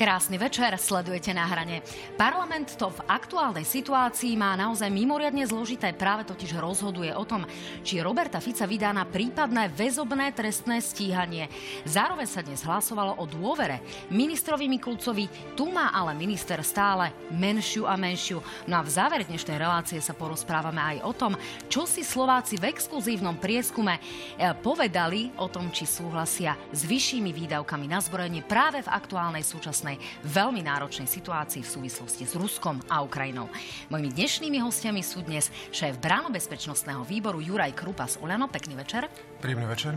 Krásny večer, sledujete na hrane. Parlament to v aktuálnej situácii má naozaj mimoriadne zložité, práve totiž rozhoduje o tom, či Roberta Fica vydá na prípadné väzobné trestné stíhanie. Zároveň sa dnes hlasovalo o dôvere ministrovi Mikulcovi, tu má ale minister stále menšiu a menšiu. No a v závere dnešnej relácie sa porozprávame aj o tom, čo si Slováci v exkluzívnom prieskume eh, povedali o tom, či súhlasia s vyššími výdavkami na zbrojenie práve v aktuálnej súčasnej súčasnej veľmi náročnej situácii v súvislosti s Ruskom a Ukrajinou. Mojimi dnešnými hostiami sú dnes šéf Bránobezpečnostného výboru Juraj Krupa z Oľano. Pekný večer. Príjemný večer.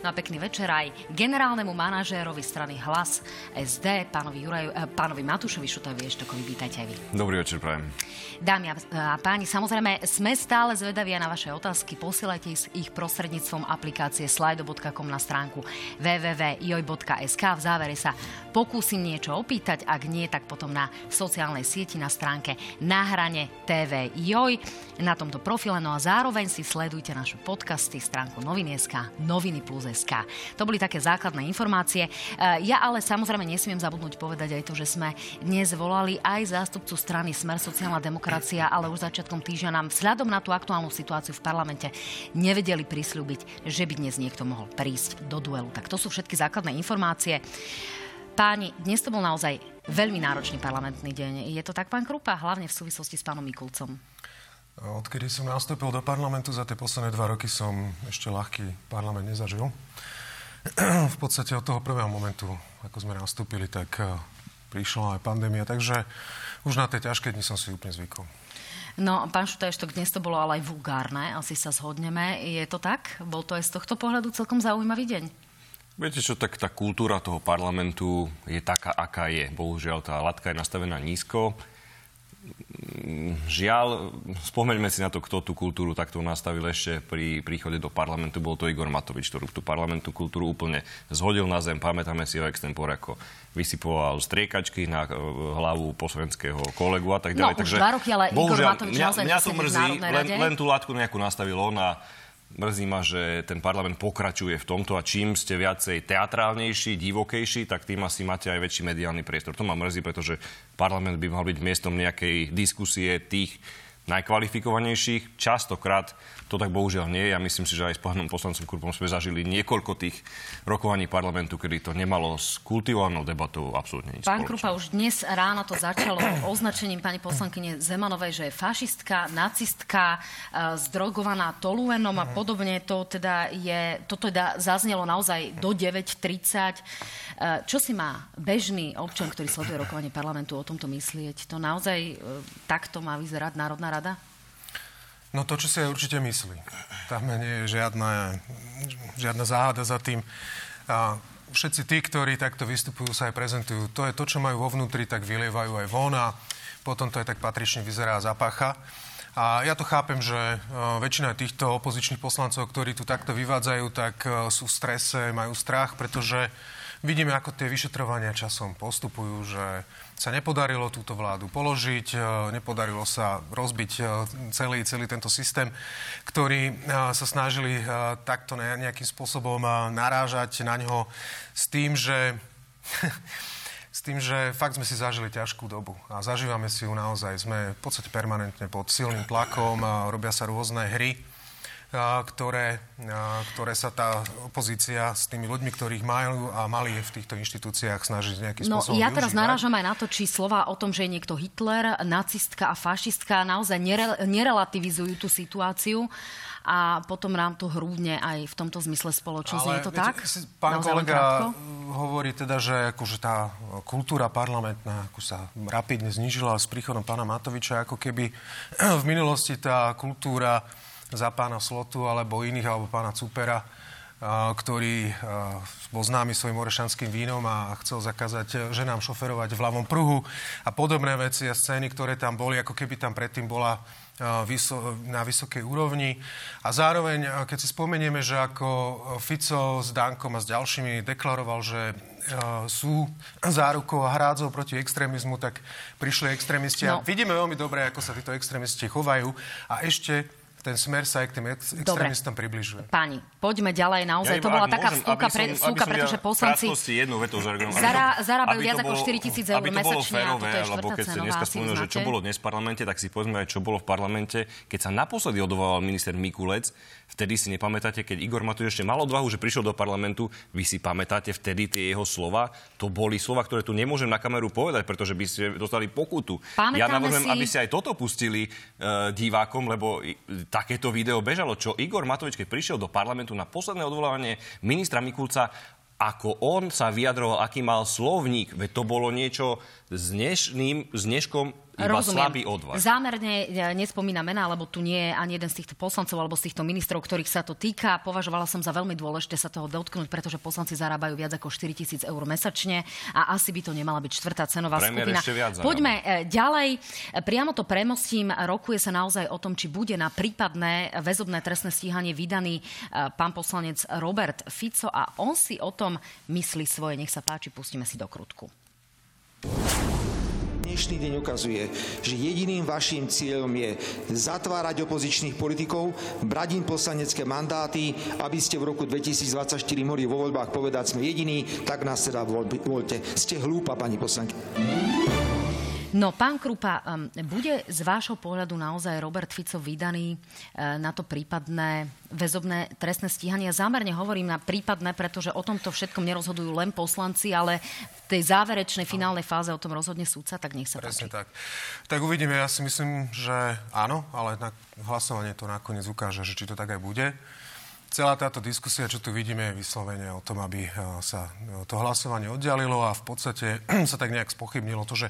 No a pekný večer aj generálnemu manažérovi strany Hlas SD, pánovi, Juraj, eh, pánovi Matúšovi Šutovi Eštokovi. Vítajte aj vy. Dobrý večer, prajem. Dámy a páni, samozrejme sme stále zvedaví na vaše otázky. Posielajte ich prostredníctvom aplikácie slido.com na stránku www.joj.sk. V závere sa pokúsim niečo niečo opýtať, ak nie, tak potom na sociálnej sieti na stránke Na hrane TV Joj na tomto profile. No a zároveň si sledujte naše podcasty, stránku noviny.sk, noviny plus.sk. To boli také základné informácie. E, ja ale samozrejme nesmiem zabudnúť povedať aj to, že sme dnes volali aj zástupcu strany Smer sociálna demokracia, ale už začiatkom týždňa nám vzhľadom na tú aktuálnu situáciu v parlamente nevedeli prislúbiť, že by dnes niekto mohol prísť do duelu. Tak to sú všetky základné informácie. Páni, dnes to bol naozaj veľmi náročný parlamentný deň. Je to tak, pán Krupa, hlavne v súvislosti s pánom Mikulcom? Odkedy som nastúpil do parlamentu, za tie posledné dva roky som ešte ľahký parlament nezažil. V podstate od toho prvého momentu, ako sme nastúpili, tak eh, prišla aj pandémia, takže už na tie ťažké dni som si úplne zvykol. No, pán Šutajštok, dnes to bolo ale aj vulgárne, asi sa zhodneme. Je to tak? Bol to aj z tohto pohľadu celkom zaujímavý deň? Viete čo, tak tá kultúra toho parlamentu je taká, aká je. Bohužiaľ, tá latka je nastavená nízko. Žiaľ, spomeňme si na to, kto tú kultúru takto nastavil ešte pri príchode do parlamentu. Bol to Igor Matovič, ktorý tú parlamentnú kultúru úplne zhodil na zem. Pamätáme si ho extempore, ako vysypoval striekačky na e, hlavu poslovenského kolegu a tak ďalej. No, už Takže, dva roky, ale Igor Matovič mňa, mňa to mrzí, len, len tú látku nejakú nastavil on a Mrzí ma, že ten parlament pokračuje v tomto a čím ste viacej teatrálnejší, divokejší, tak tým asi máte aj väčší mediálny priestor. To ma mrzí, pretože parlament by mal byť miestom nejakej diskusie tých najkvalifikovanejších. Častokrát to tak bohužiaľ nie. Ja myslím si, že aj s pánom poslancom Kurpom sme zažili niekoľko tých rokovaní parlamentu, kedy to nemalo s kultivovanou debatou absolútne nič Pán Krupa, už dnes ráno to začalo označením pani poslankyne Zemanovej, že je fašistka, nacistka, e, zdrogovaná toluenom a podobne. To teda je, to teda zaznelo naozaj do 9.30. E, čo si má bežný občan, ktorý sleduje rokovanie parlamentu o tomto myslieť? To naozaj e, takto má vyzerať Národná rada? No to, čo si aj určite myslí. Tam nie je žiadna, žiadna záhada za tým. A všetci tí, ktorí takto vystupujú, sa aj prezentujú. To je to, čo majú vo vnútri, tak vylievajú aj von a potom to aj tak patrične vyzerá a zapácha. A ja to chápem, že uh, väčšina týchto opozičných poslancov, ktorí tu takto vyvádzajú, tak uh, sú v strese, majú strach, pretože vidíme, ako tie vyšetrovania časom postupujú, že sa nepodarilo túto vládu položiť, e, nepodarilo sa rozbiť e, celý, celý tento systém, ktorý e, sa snažili takto nejakým spôsobom narážať na ňo s tým, že s tým, že fakt sme si zažili ťažkú dobu a zažívame si ju naozaj. Sme v podstate permanentne pod silným tlakom, a robia sa rôzne hry ktoré, ktoré sa tá opozícia s tými ľuďmi, ktorých majú a mali v týchto inštitúciách snažiť nejakým no, spôsobom Ja teraz narážam aj na to, či slova o tom, že je niekto Hitler, nacistka a fašistka naozaj nere, nerelativizujú tú situáciu a potom nám to hrúdne aj v tomto zmysle spoločnosť. Je to viete, tak? Pán Naozaj kolega hovorí teda, že akože tá kultúra parlamentná ako sa rapidne znižila s príchodom pána Matoviča, ako keby v minulosti tá kultúra za pána Slotu alebo iných, alebo pána Cupera, ktorý bol známy svojim orešanským vínom a chcel zakázať ženám šoferovať v ľavom pruhu a podobné veci a scény, ktoré tam boli, ako keby tam predtým bola na vysokej úrovni. A zároveň, keď si spomenieme, že ako Fico s Dankom a s ďalšími deklaroval, že sú zárukou a hrádzou proti extrémizmu, tak prišli extrémisti no. a vidíme veľmi dobre, ako sa títo extrémisti chovajú. A ešte ten smer sa aj k tým ex- extrémistom približuje. Páni, poďme ďalej. Naozaj ja to bola taká vsúka, pre, vsúka pretože poslanci jednu vetu Zara, zarábajú viac ako 4 tisíc eur mesačne. Férové, lebo keď ste dneska spomenuli, že čo bolo dnes v parlamente, tak si povedzme aj, čo bolo v parlamente. Keď sa naposledy odvolal minister Mikulec, vtedy si nepamätáte, keď Igor Matovič ešte mal odvahu, že prišiel do parlamentu, vy si pamätáte vtedy tie jeho slova? To boli slova, ktoré tu nemôžem na kameru povedať, pretože by ste dostali pokutu. Pamätáme ja navrhujem, si... aby ste aj toto pustili uh, divákom, lebo takéto video bežalo, čo Igor Matovič, keď prišiel do parlamentu na posledné odvolávanie ministra Mikulca, ako on sa vyjadroval, aký mal slovník, veď to bolo niečo s dnešným, s dneškom iba Rozumiem. slabý odvar. Zámerne nespomína mená, lebo tu nie je ani jeden z týchto poslancov alebo z týchto ministrov, ktorých sa to týka. Považovala som za veľmi dôležité sa toho dotknúť, pretože poslanci zarábajú viac ako 4 tisíc eur mesačne a asi by to nemala byť štvrtá cenová Premiér skupina. Viac Poďme e, ďalej. Priamo to premostím. Rokuje sa naozaj o tom, či bude na prípadné väzobné trestné stíhanie vydaný e, pán poslanec Robert Fico a on si o tom myslí svoje. Nech sa páči, pustíme si do krutku dnešný deň ukazuje, že jediným vašim cieľom je zatvárať opozičných politikov, brať im poslanecké mandáty, aby ste v roku 2024 mohli vo voľbách povedať, sme jediní, tak nás teda voľte. Ste hlúpa, pani poslanky. No, pán Krupa, um, bude z vášho pohľadu naozaj Robert Fico vydaný uh, na to prípadné väzobné trestné stíhanie? Zámerne hovorím na prípadné, pretože o tomto všetkom nerozhodujú len poslanci, ale v tej záverečnej finálnej fáze o tom rozhodne súdca, tak nech sa Presne páči. tak. Tak uvidíme, ja si myslím, že áno, ale na hlasovanie to nakoniec ukáže, že či to tak aj bude. Celá táto diskusia, čo tu vidíme, je vyslovene o tom, aby uh, sa to hlasovanie oddialilo a v podstate sa tak nejak spochybnilo to, že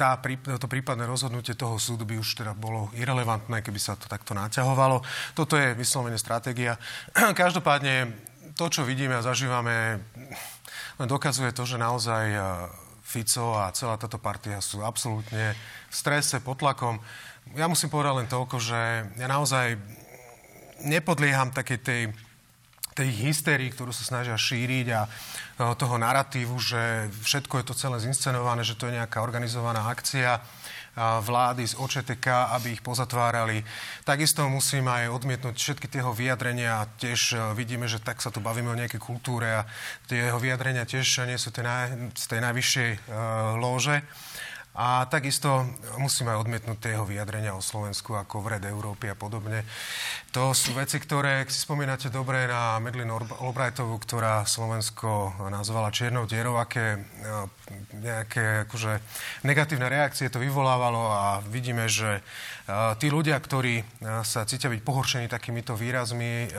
tá, to prípadné rozhodnutie toho súdu by už teda bolo irrelevantné, keby sa to takto naťahovalo. Toto je vyslovene stratégia. Každopádne to, čo vidíme a zažívame, dokazuje to, že naozaj e, Fico a celá táto partia sú absolútne v strese, pod tlakom. Ja musím povedať len toľko, že ja naozaj nepodlieham takej tej tej hystérii, ktorú sa snažia šíriť a toho narratívu, že všetko je to celé zinscenované, že to je nejaká organizovaná akcia vlády z OČTK, aby ich pozatvárali. Takisto musím aj odmietnúť všetky tieho vyjadrenia. Tiež e, vidíme, že tak sa tu bavíme o nejakej kultúre a tie jeho vyjadrenia tiež nie sú tie naj, z tej najvyššej uh, lóže. A takisto musíme odmietnúť tie jeho vyjadrenia o Slovensku ako vred Európy a podobne. To sú veci, ktoré, ak si spomínate dobre na Medlin Albrightovú, ktorá Slovensko nazvala čiernou dierou, aké e, nejaké akože, negatívne reakcie to vyvolávalo a vidíme, že uh, tí ľudia, ktorí uh, sa cítia byť pohoršení takýmito výrazmi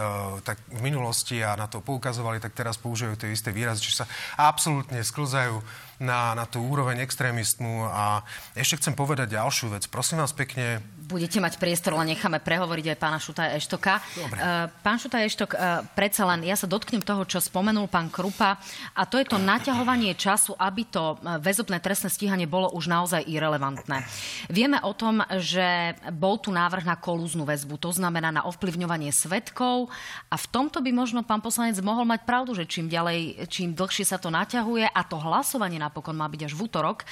tak v minulosti a na to poukazovali, tak teraz používajú tie isté výrazy, čiže sa absolútne sklzajú na, na tú úroveň extrémistmu. A ešte chcem povedať ďalšiu vec. Prosím vás pekne, budete mať priestor, len necháme prehovoriť aj pána Šuta Eštoka. Dobre. Uh, pán Šuta Eštok, uh, predsa len ja sa dotknem toho, čo spomenul pán Krupa a to je to naťahovanie času, aby to e, väzobné trestné stíhanie bolo už naozaj irrelevantné. Vieme o tom, že bol tu návrh na kolúznu väzbu, to znamená na ovplyvňovanie svetkov a v tomto by možno pán poslanec mohol mať pravdu, že čím ďalej, čím dlhšie sa to naťahuje a to hlasovanie napokon má byť až v útorok,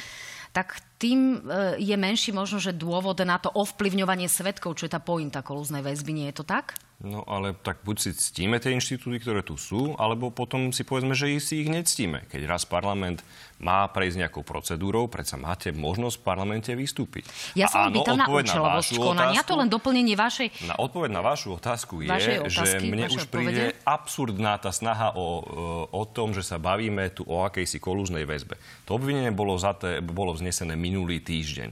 tak tým e, je menší možno, že dôvod na to ovplyvňovanie svetkov, čo je tá pointa kolúznej väzby. Nie je to tak? No ale tak buď si ctíme tie inštitúty, ktoré tu sú, alebo potom si povedzme, že si ich nectíme. Keď raz parlament má prejsť nejakou procedúrou, predsa máte možnosť v parlamente vystúpiť. Ja som pýtal na účelovosť konania, to len doplnenie vašej... Na odpoveď na vašu otázku je, otázky, že mne už príde odpovede? absurdná tá snaha o, o tom, že sa bavíme tu o akejsi kolúznej väzbe. To obvinenie bolo, za te, bolo vznesené minulý týždeň.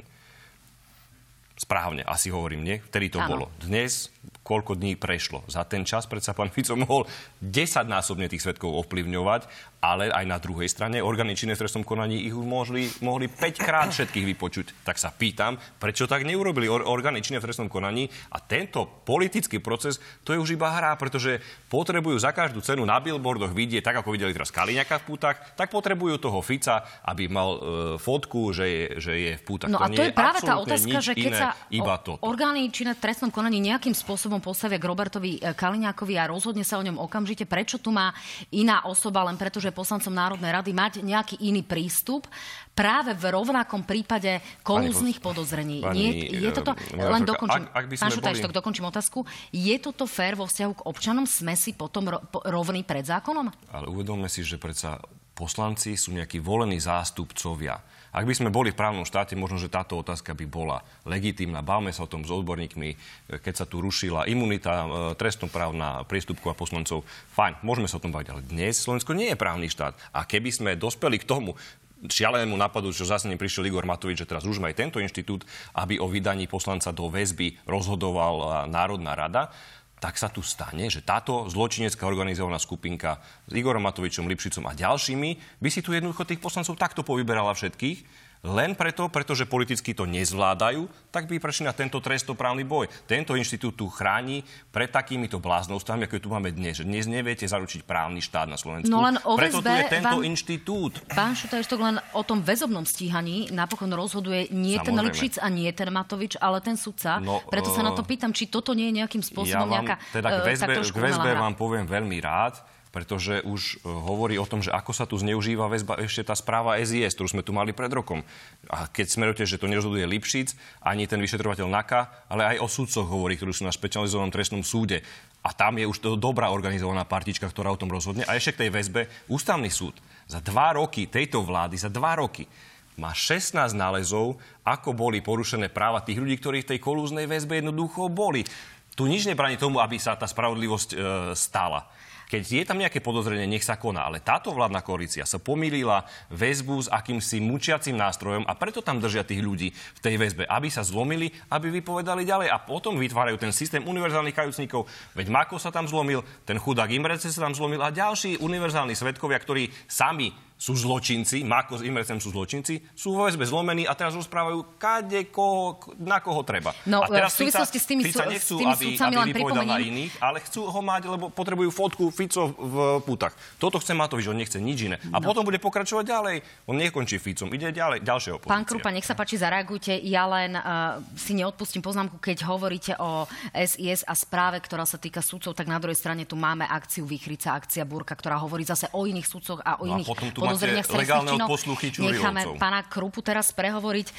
Správne, asi hovorím, nie? Vtedy to ano. bolo. Dnes koľko dní prešlo. Za ten čas predsa pán Fico mohol 10-násobne tých svetkov ovplyvňovať, ale aj na druhej strane orgány činné v trestnom konaní ich mohli, mohli 5 krát všetkých vypočuť. Tak sa pýtam, prečo tak neurobili or- orgány činné v trestnom konaní a tento politický proces, to je už iba hra, pretože potrebujú za každú cenu na billboardoch vidieť, tak ako videli teraz Kaliňaka v pútach, tak potrebujú toho Fica, aby mal e, fotku, že je, že je v pútach. No to a to je, je práve tá otázka, že keď iné, sa iba toto. orgány činné v trestnom konaní nejakým spôsobom spôsobom postavia k Robertovi e, Kaliňákovi a rozhodne sa o ňom okamžite. Prečo tu má iná osoba, len preto, že poslancom Národnej rady mať nejaký iný prístup práve v rovnakom prípade kolúznych podozrení. Pani, Nie, je toto, e, len dokončím, ak, ak pán Šutajš, boli... dokončím otázku, je toto fér vo vzťahu k občanom? Sme si potom rovní pred zákonom? Ale uvedomme si, že predsa poslanci sú nejakí volení zástupcovia. Ak by sme boli v právnom štáte, možno, že táto otázka by bola legitímna. Bávme sa o tom s odborníkmi, keď sa tu rušila imunita e, trestnoprávna prístupku a poslancov. Fajn, môžeme sa o tom baviť, ale dnes Slovensko nie je právny štát. A keby sme dospeli k tomu, šialenému napadu, čo zase prišiel Igor Matovič, že teraz už aj tento inštitút, aby o vydaní poslanca do väzby rozhodoval Národná rada, tak sa tu stane, že táto zločinecká organizovaná skupinka s Igorom Matovičom, Lipšicom a ďalšími by si tu jednoducho tých poslancov takto povyberala všetkých len preto, pretože politicky to nezvládajú, tak by prešli na tento trestoprávny boj. Tento inštitút tu chráni pred takýmito bláznostvami, ako tu máme dnes. Dnes neviete zaručiť právny štát na Slovensku. No len o Preto tu je tento vám, inštitút. Pán to len o tom väzobnom stíhaní napokon rozhoduje nie Samozrejme. ten Lipšic a nie ten Matovič, ale ten sudca. No, Preto sa na to pýtam, či toto nie je nejakým spôsobom ja vám, nejaká... Teda k väzbe, k väzbe vám poviem veľmi rád pretože už e, hovorí o tom, že ako sa tu zneužíva väzba ešte tá správa SIS, ktorú sme tu mali pred rokom. A keď smerujete, že to nerozhoduje Lipšic, ani ten vyšetrovateľ NAKA, ale aj o sudcoch hovorí, ktorí sú na špecializovanom trestnom súde. A tam je už to dobrá organizovaná partička, ktorá o tom rozhodne. A ešte k tej väzbe ústavný súd. Za dva roky tejto vlády, za dva roky má 16 nálezov, ako boli porušené práva tých ľudí, ktorí v tej kolúznej väzbe jednoducho boli. Tu nič nebráni tomu, aby sa tá spravodlivosť e, stala. Keď je tam nejaké podozrenie, nech sa koná. Ale táto vládna koalícia sa pomýlila väzbu s akýmsi mučiacím nástrojom a preto tam držia tých ľudí v tej väzbe, aby sa zlomili, aby vypovedali ďalej a potom vytvárajú ten systém univerzálnych kajúcnikov. Veď Mako sa tam zlomil, ten chudák Imrece sa tam zlomil a ďalší univerzálni svetkovia, ktorí sami sú zločinci, Mako s Imrecem sú zločinci, sú vo väzbe zlomení a teraz rozprávajú, kade, koho, na koho treba. No, a teraz v súvislosti Fica, s tými, Fica nechcú, s tými aby, aby len na iných, ale chcú ho mať, lebo potrebujú fotku Fico v pútach. Toto chce Matovič, on nechce nič iné. A no. potom bude pokračovať ďalej. On nekončí Ficom, ide ďalej, ďalšie opozícia. Pán Krupa, nech sa páči, zareagujte. Ja len uh, si neodpustím poznámku, keď hovoríte o SIS a správe, ktorá sa týka sudcov, tak na druhej strane tu máme akciu Vychrica, akcia Burka, ktorá hovorí zase o iných sudcoch a o no iných podozreniach väčšinou necháme pána Krupu teraz prehovoriť. E,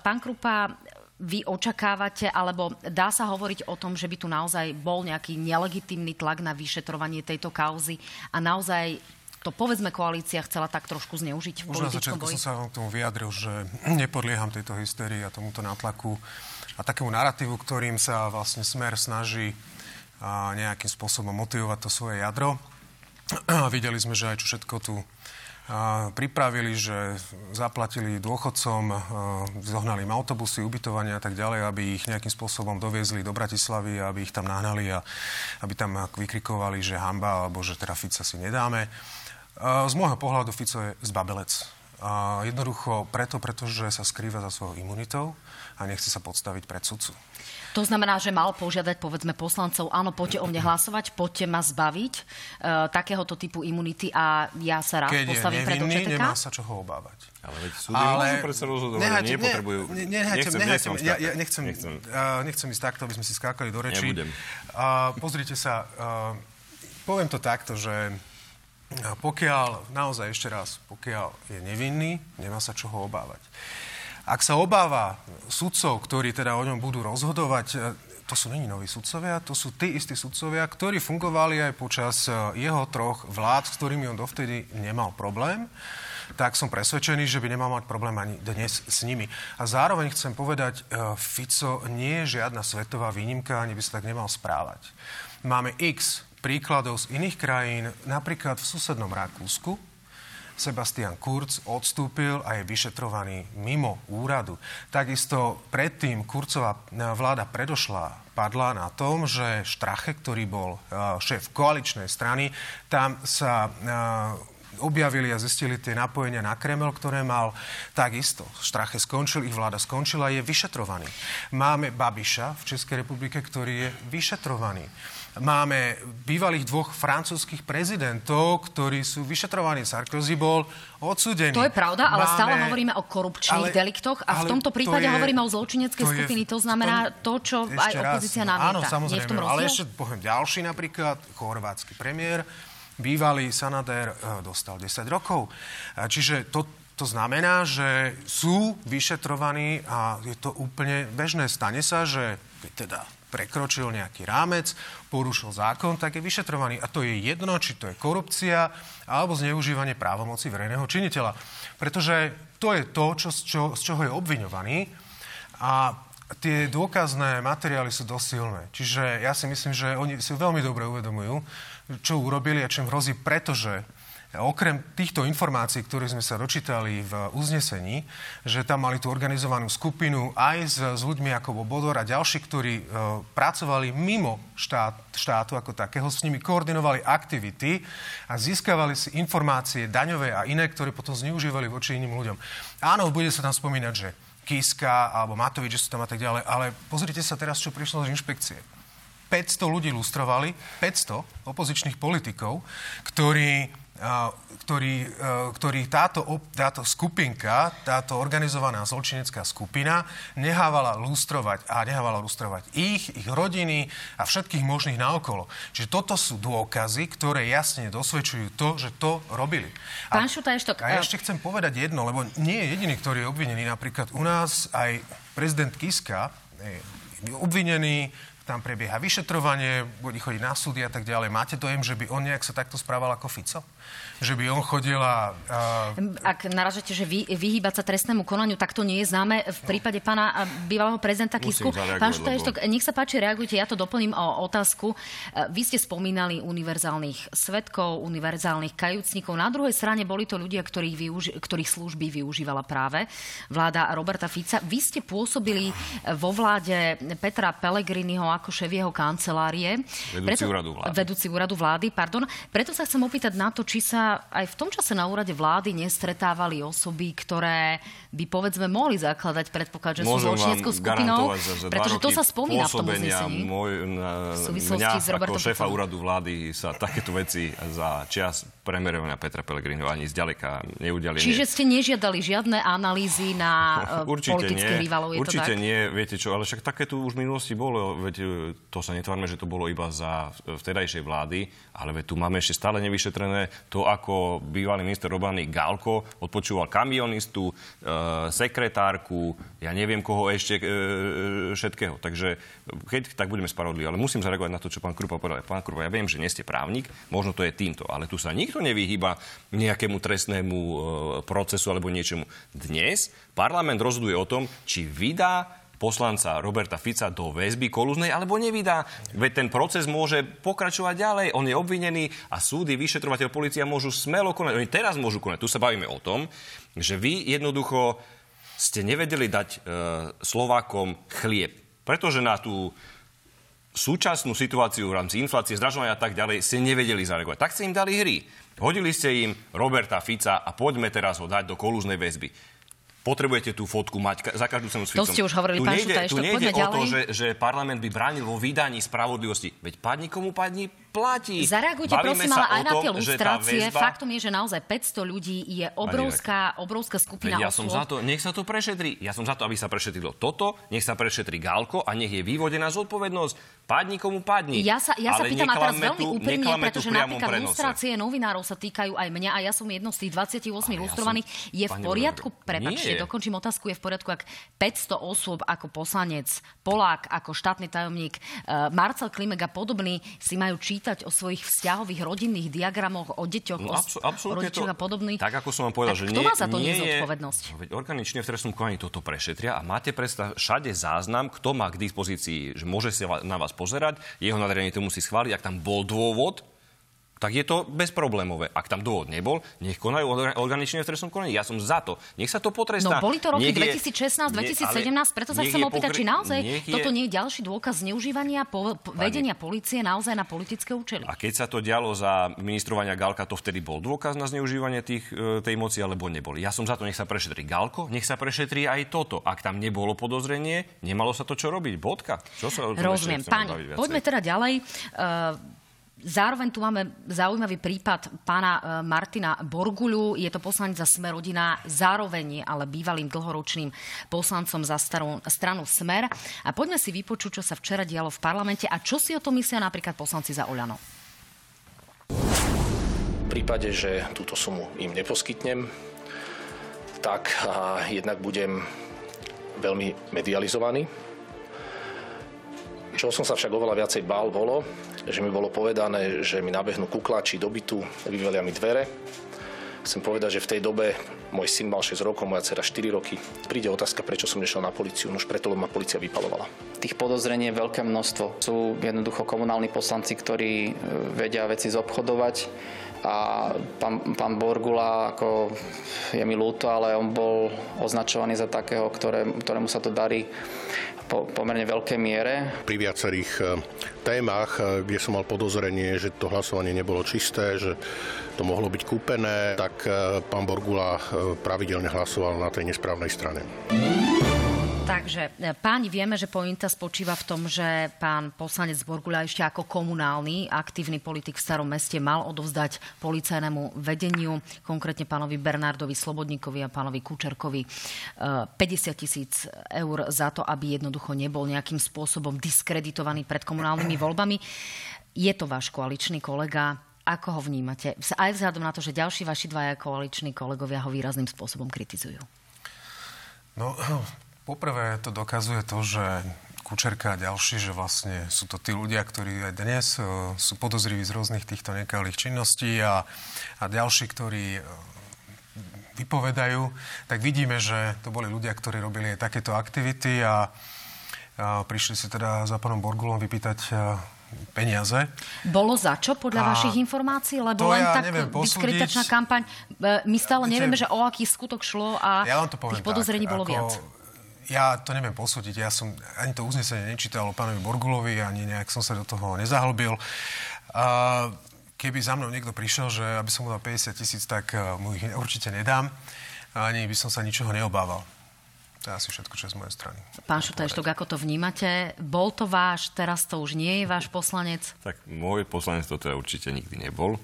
pán Krupa, vy očakávate, alebo dá sa hovoriť o tom, že by tu naozaj bol nejaký nelegitímny tlak na vyšetrovanie tejto kauzy a naozaj to povedzme koalícia chcela tak trošku zneužiť v Už na začiatku boji? som sa k tomu vyjadril, že nepodlieham tejto hysterii a tomuto nátlaku a takému narratívu, ktorým sa vlastne Smer snaží nejakým spôsobom motivovať to svoje jadro. Videli sme, že aj čo všetko tu pripravili, že zaplatili dôchodcom, zohnali im autobusy, ubytovanie a tak ďalej, aby ich nejakým spôsobom doviezli do Bratislavy, aby ich tam nahnali a aby tam vykrikovali, že hamba, alebo že teda Fica si nedáme. Z môjho pohľadu Fico je zbabelec. Jednoducho preto, pretože sa skrýva za svojou imunitou a nechce sa podstaviť pred sudcu. To znamená, že mal požiadať, povedzme, poslancov, áno, poďte o mne hlasovať, poďte ma zbaviť uh, takéhoto typu imunity a ja sa rád Keď postavím pred očeteka. nemá sa čoho obávať. Ale veď súdy Ale... môžu predsa rozhodovať, nehajte, nepotrebujú... Ne, ne, nechcem, nechcem, nechcem, ja, ja nechcem, nechcem. Uh, nechcem ísť takto, aby sme si skákali do rečí. Nebudem. Uh, pozrite sa, uh, poviem to takto, že pokiaľ, naozaj ešte raz, pokiaľ je nevinný, nemá sa čoho obávať. Ak sa obáva sudcov, ktorí teda o ňom budú rozhodovať, e, to sú není noví sudcovia, to sú tí istí sudcovia, ktorí fungovali aj počas e, jeho troch vlád, s ktorými on dovtedy nemal problém tak som presvedčený, že by nemal mať problém ani dnes s nimi. A zároveň chcem povedať, e, Fico nie je žiadna svetová výnimka, ani by sa tak nemal správať. Máme x príkladov z iných krajín, napríklad v susednom Rakúsku, Sebastian Kurz odstúpil a je vyšetrovaný mimo úradu. Takisto predtým Kurcová vláda predošla padla na tom, že Štrache, ktorý bol e, šéf koaličnej strany, tam sa e, objavili a zistili tie napojenia na Kreml, ktoré mal takisto. Štrache skončil, ich vláda skončila, je vyšetrovaný. Máme Babiša v Českej republike, ktorý je vyšetrovaný. Máme bývalých dvoch francúzských prezidentov, ktorí sú vyšetrovaní. Sarkozy bol odsudený. To je pravda, ale Máme... stále hovoríme o korupčných ale, deliktoch a v tomto prípade to je, hovoríme o zločineckej to skupiny. To znamená tom, to, čo aj opozícia namieta. Áno, samozrejme. v tom ale ešte poviem ďalší napríklad, chorvátsky premiér, bývalý Sanader, eh, dostal 10 rokov. Čiže to, to znamená, že sú vyšetrovaní a je to úplne bežné. Stane sa, že teda prekročil nejaký rámec, porušil zákon, tak je vyšetrovaný. A to je jedno, či to je korupcia alebo zneužívanie právomoci verejného činiteľa. Pretože to je to, čo, čo, z čoho je obviňovaný. A tie dôkazné materiály sú dosť silné. Čiže ja si myslím, že oni si veľmi dobre uvedomujú, čo urobili a čím hrozí, pretože Okrem týchto informácií, ktoré sme sa dočítali v uznesení, že tam mali tú organizovanú skupinu aj s, s ľuďmi ako Bodor a ďalší, ktorí e, pracovali mimo štát, štátu ako takého, s nimi koordinovali aktivity a získavali si informácie daňové a iné, ktoré potom zneužívali voči iným ľuďom. Áno, bude sa tam spomínať, že Kiska alebo Matovič, že sú tam a tak ďalej, ale pozrite sa teraz, čo prišlo z inšpekcie. 500 ľudí lustrovali, 500 opozičných politikov, ktorí ktorý, e, ktorý táto, táto skupinka, táto organizovaná zločinecká skupina nehávala lustrovať a nehávala lustrovať ich, ich rodiny a všetkých možných naokolo. Čiže toto sú dôkazy, ktoré jasne dosvedčujú to, že to robili. A, Pán Šutajštok... A ja ešte chcem povedať jedno, lebo nie je jediný, ktorý je obvinený. Napríklad u nás aj prezident Kiska je obvinený tam prebieha vyšetrovanie, bude chodiť na súdy a tak ďalej. Máte dojem, že by on nejak sa takto správal ako Fico? Že by on chodil a... Ak naražete, že vy, vyhýbať sa trestnému konaniu, tak to nie je známe v prípade pána bývalého prezidenta Kisku. Pán Štajštok, lebo... nech sa páči, reagujte, ja to doplním o otázku. Vy ste spomínali univerzálnych svetkov, univerzálnych kajúcnikov. Na druhej strane boli to ľudia, ktorých, využi- ktorých služby využívala práve vláda Roberta Fica. Vy ste pôsobili vo vláde Petra Pellegriniho ako šéf jeho kancelárie. Vedúci Preto, úradu vlády. Vedúci úradu vlády, pardon. Preto sa chcem opýtať na to, či sa aj v tom čase na úrade vlády nestretávali osoby, ktoré by povedzme mohli zakladať predpoklad, že Môžem sú zločineckou skupinou, pretože to sa spomína v tom uznesení. Môj, na, v mňa s ako šéfa úradu vlády sa takéto veci za čas premerovania Petra Pellegriniho ani zďaleka neudiali. Čiže ste nežiadali žiadne analýzy na uh, politických rivalov, je Určite to tak? nie, viete čo, ale však také tu už v minulosti bolo, veď e, to sa netvárme, že to bolo iba za vtedajšej vlády, ale veď tu máme ešte stále nevyšetrené to, ako bývalý minister obrany Galko odpočúval kamionistu, e, sekretárku, ja neviem koho ešte e, všetkého. Takže keď tak budeme spravodliví, ale musím zareagovať na to, čo pán Krupa povedal. Pán Krupa, ja viem, že nie ste právnik, možno to je týmto, ale tu sa nikto nevyhýba nejakému trestnému e, procesu alebo niečomu. Dnes parlament rozhoduje o tom, či vydá poslanca Roberta Fica do väzby kolúznej alebo nevydá. Veď ten proces môže pokračovať ďalej. On je obvinený a súdy, vyšetrovateľ, policia môžu smelo konať. Oni teraz môžu konať. Tu sa bavíme o tom, že vy jednoducho ste nevedeli dať e, Slovákom chlieb. Pretože na tú súčasnú situáciu v rámci inflácie, zdražovania a tak ďalej ste nevedeli zareagovať. Tak ste im dali hry. Hodili ste im Roberta Fica a poďme teraz ho dať do kolúznej väzby potrebujete tú fotku mať za každú cenu s To ste už hovorili, tu pán nejde, Šutaj, tu nejde o to, že, že parlament by bránil vo vydaní spravodlivosti. Veď padni komu padni, platí. Zareagujte Bavíme prosím, ale aj na tie lustrácie. Väzba... Faktom je, že naozaj 500 ľudí je obrovská, obrovská skupina ja som za to, nech sa to prešetrí. Ja som za to, aby sa prešetrilo toto, nech sa prešetrí Galko a nech je vyvodená zodpovednosť. Padni komu padni. Ja sa, ja sa pýtam a teraz veľmi úprimne, pretože napríklad prenose. lustrácie novinárov sa týkajú aj mňa a ja som jednou z tých 28 ja lustrovaných. Som, je v poriadku, prepačte, dokončím otázku, je v poriadku, ak 500 osôb ako poslanec, Polák, ako štátny tajomník, uh, Marcel Klimek a podobný si majú čítať o svojich vzťahových rodinných diagramoch, o deťoch, no, abso- o rodičoch a podobný. Tak ako som vám povedal, tak že kto nie, má za to nie je zodpovednosť? Veď organične v trestnom konaní toto prešetria a máte predstav všade záznam, kto má k dispozícii, že môže sa na vás pozerať, jeho nadriadenie to musí schváliť, ak tam bol dôvod, tak je to bezproblémové. Ak tam dôvod nebol, nech konajú organične v trestnom konaní. Ja som za to. Nech sa to potrestá. No boli to roky 2016, 2017, preto sa chcem opýtať, či naozaj je... toto nie je ďalší dôkaz zneužívania po, po, vedenia policie naozaj na politické účely. A keď sa to dialo za ministrovania Galka, to vtedy bol dôkaz na zneužívanie tých, e, tej moci, alebo neboli. Ja som za to, nech sa prešetrí Galko, nech sa prešetrí aj toto. Ak tam nebolo podozrenie, nemalo sa to čo robiť. Bodka. Čo sa Rozumiem. Pani, poďme teda ďalej. Uh, Zároveň tu máme zaujímavý prípad pána e, Martina Borguľu. Je to poslanec za Smer rodina, zároveň ale bývalým dlhoročným poslancom za starú, stranu Smer. A poďme si vypočuť, čo sa včera dialo v parlamente a čo si o tom myslia napríklad poslanci za Oľano. V prípade, že túto sumu im neposkytnem, tak jednak budem veľmi medializovaný. Čo som sa však oveľa viacej bál, bolo, že mi bolo povedané, že mi nabehnú kuklači do bytu, vyvelia mi dvere. Chcem povedať, že v tej dobe môj syn mal 6 rokov, moja dcera 4 roky. Príde otázka, prečo som nešiel na policiu, už preto, lebo ma policia vypalovala. Tých podozrení je veľké množstvo. Sú jednoducho komunálni poslanci, ktorí e, vedia veci zobchodovať a pán, pán Borgula, ako je mi ľúto, ale on bol označovaný za takého, ktoré, ktorému sa to darí po pomerne veľkej miere. Pri viacerých e, témach, e, kde som mal podozrenie, že to hlasovanie nebolo čisté, že to mohlo byť kúpené, tak e, pán Borgula pravidelne hlasoval na tej nesprávnej strane. Takže e, páni, vieme, že pointa spočíva v tom, že pán poslanec Borguľa ešte ako komunálny aktívny politik v starom meste mal odovzdať policajnému vedeniu, konkrétne pánovi Bernardovi Slobodníkovi a pánovi Kučerkovi 50 e, tisíc eur za to, aby jednoducho nebol nejakým spôsobom diskreditovaný pred komunálnymi voľbami. Je to váš koaličný kolega, ako ho vnímate? Aj vzhľadom na to, že ďalší vaši dvaja koaliční kolegovia ho výrazným spôsobom kritizujú. No, Poprvé to dokazuje to, že Kučerka a ďalší, že vlastne sú to tí ľudia, ktorí aj dnes uh, sú podozriví z rôznych týchto nekalých činností a, a ďalší, ktorí uh, vypovedajú, tak vidíme, že to boli ľudia, ktorí robili aj takéto aktivity a, a prišli si teda za pánom Borgulom vypýtať uh, peniaze. Bolo za čo podľa a vašich informácií? Lebo len ja tak diskreditačná kampaň. My stále nevieme, že o aký skutok šlo a ja tých podozrení tak, bolo ako, viac ja to neviem posúdiť. Ja som ani to uznesenie nečítal o pánovi Borgulovi, ani nejak som sa do toho nezahlbil. Keby za mnou niekto prišiel, že aby som mu dal 50 tisíc, tak e, mu ich určite nedám. Ani by som sa ničoho neobával. To je asi všetko, čo je z mojej strany. Pán Šutajštok, ako to vnímate? Bol to váš, teraz to už nie je váš poslanec? Tak môj poslanec to teda určite nikdy nebol.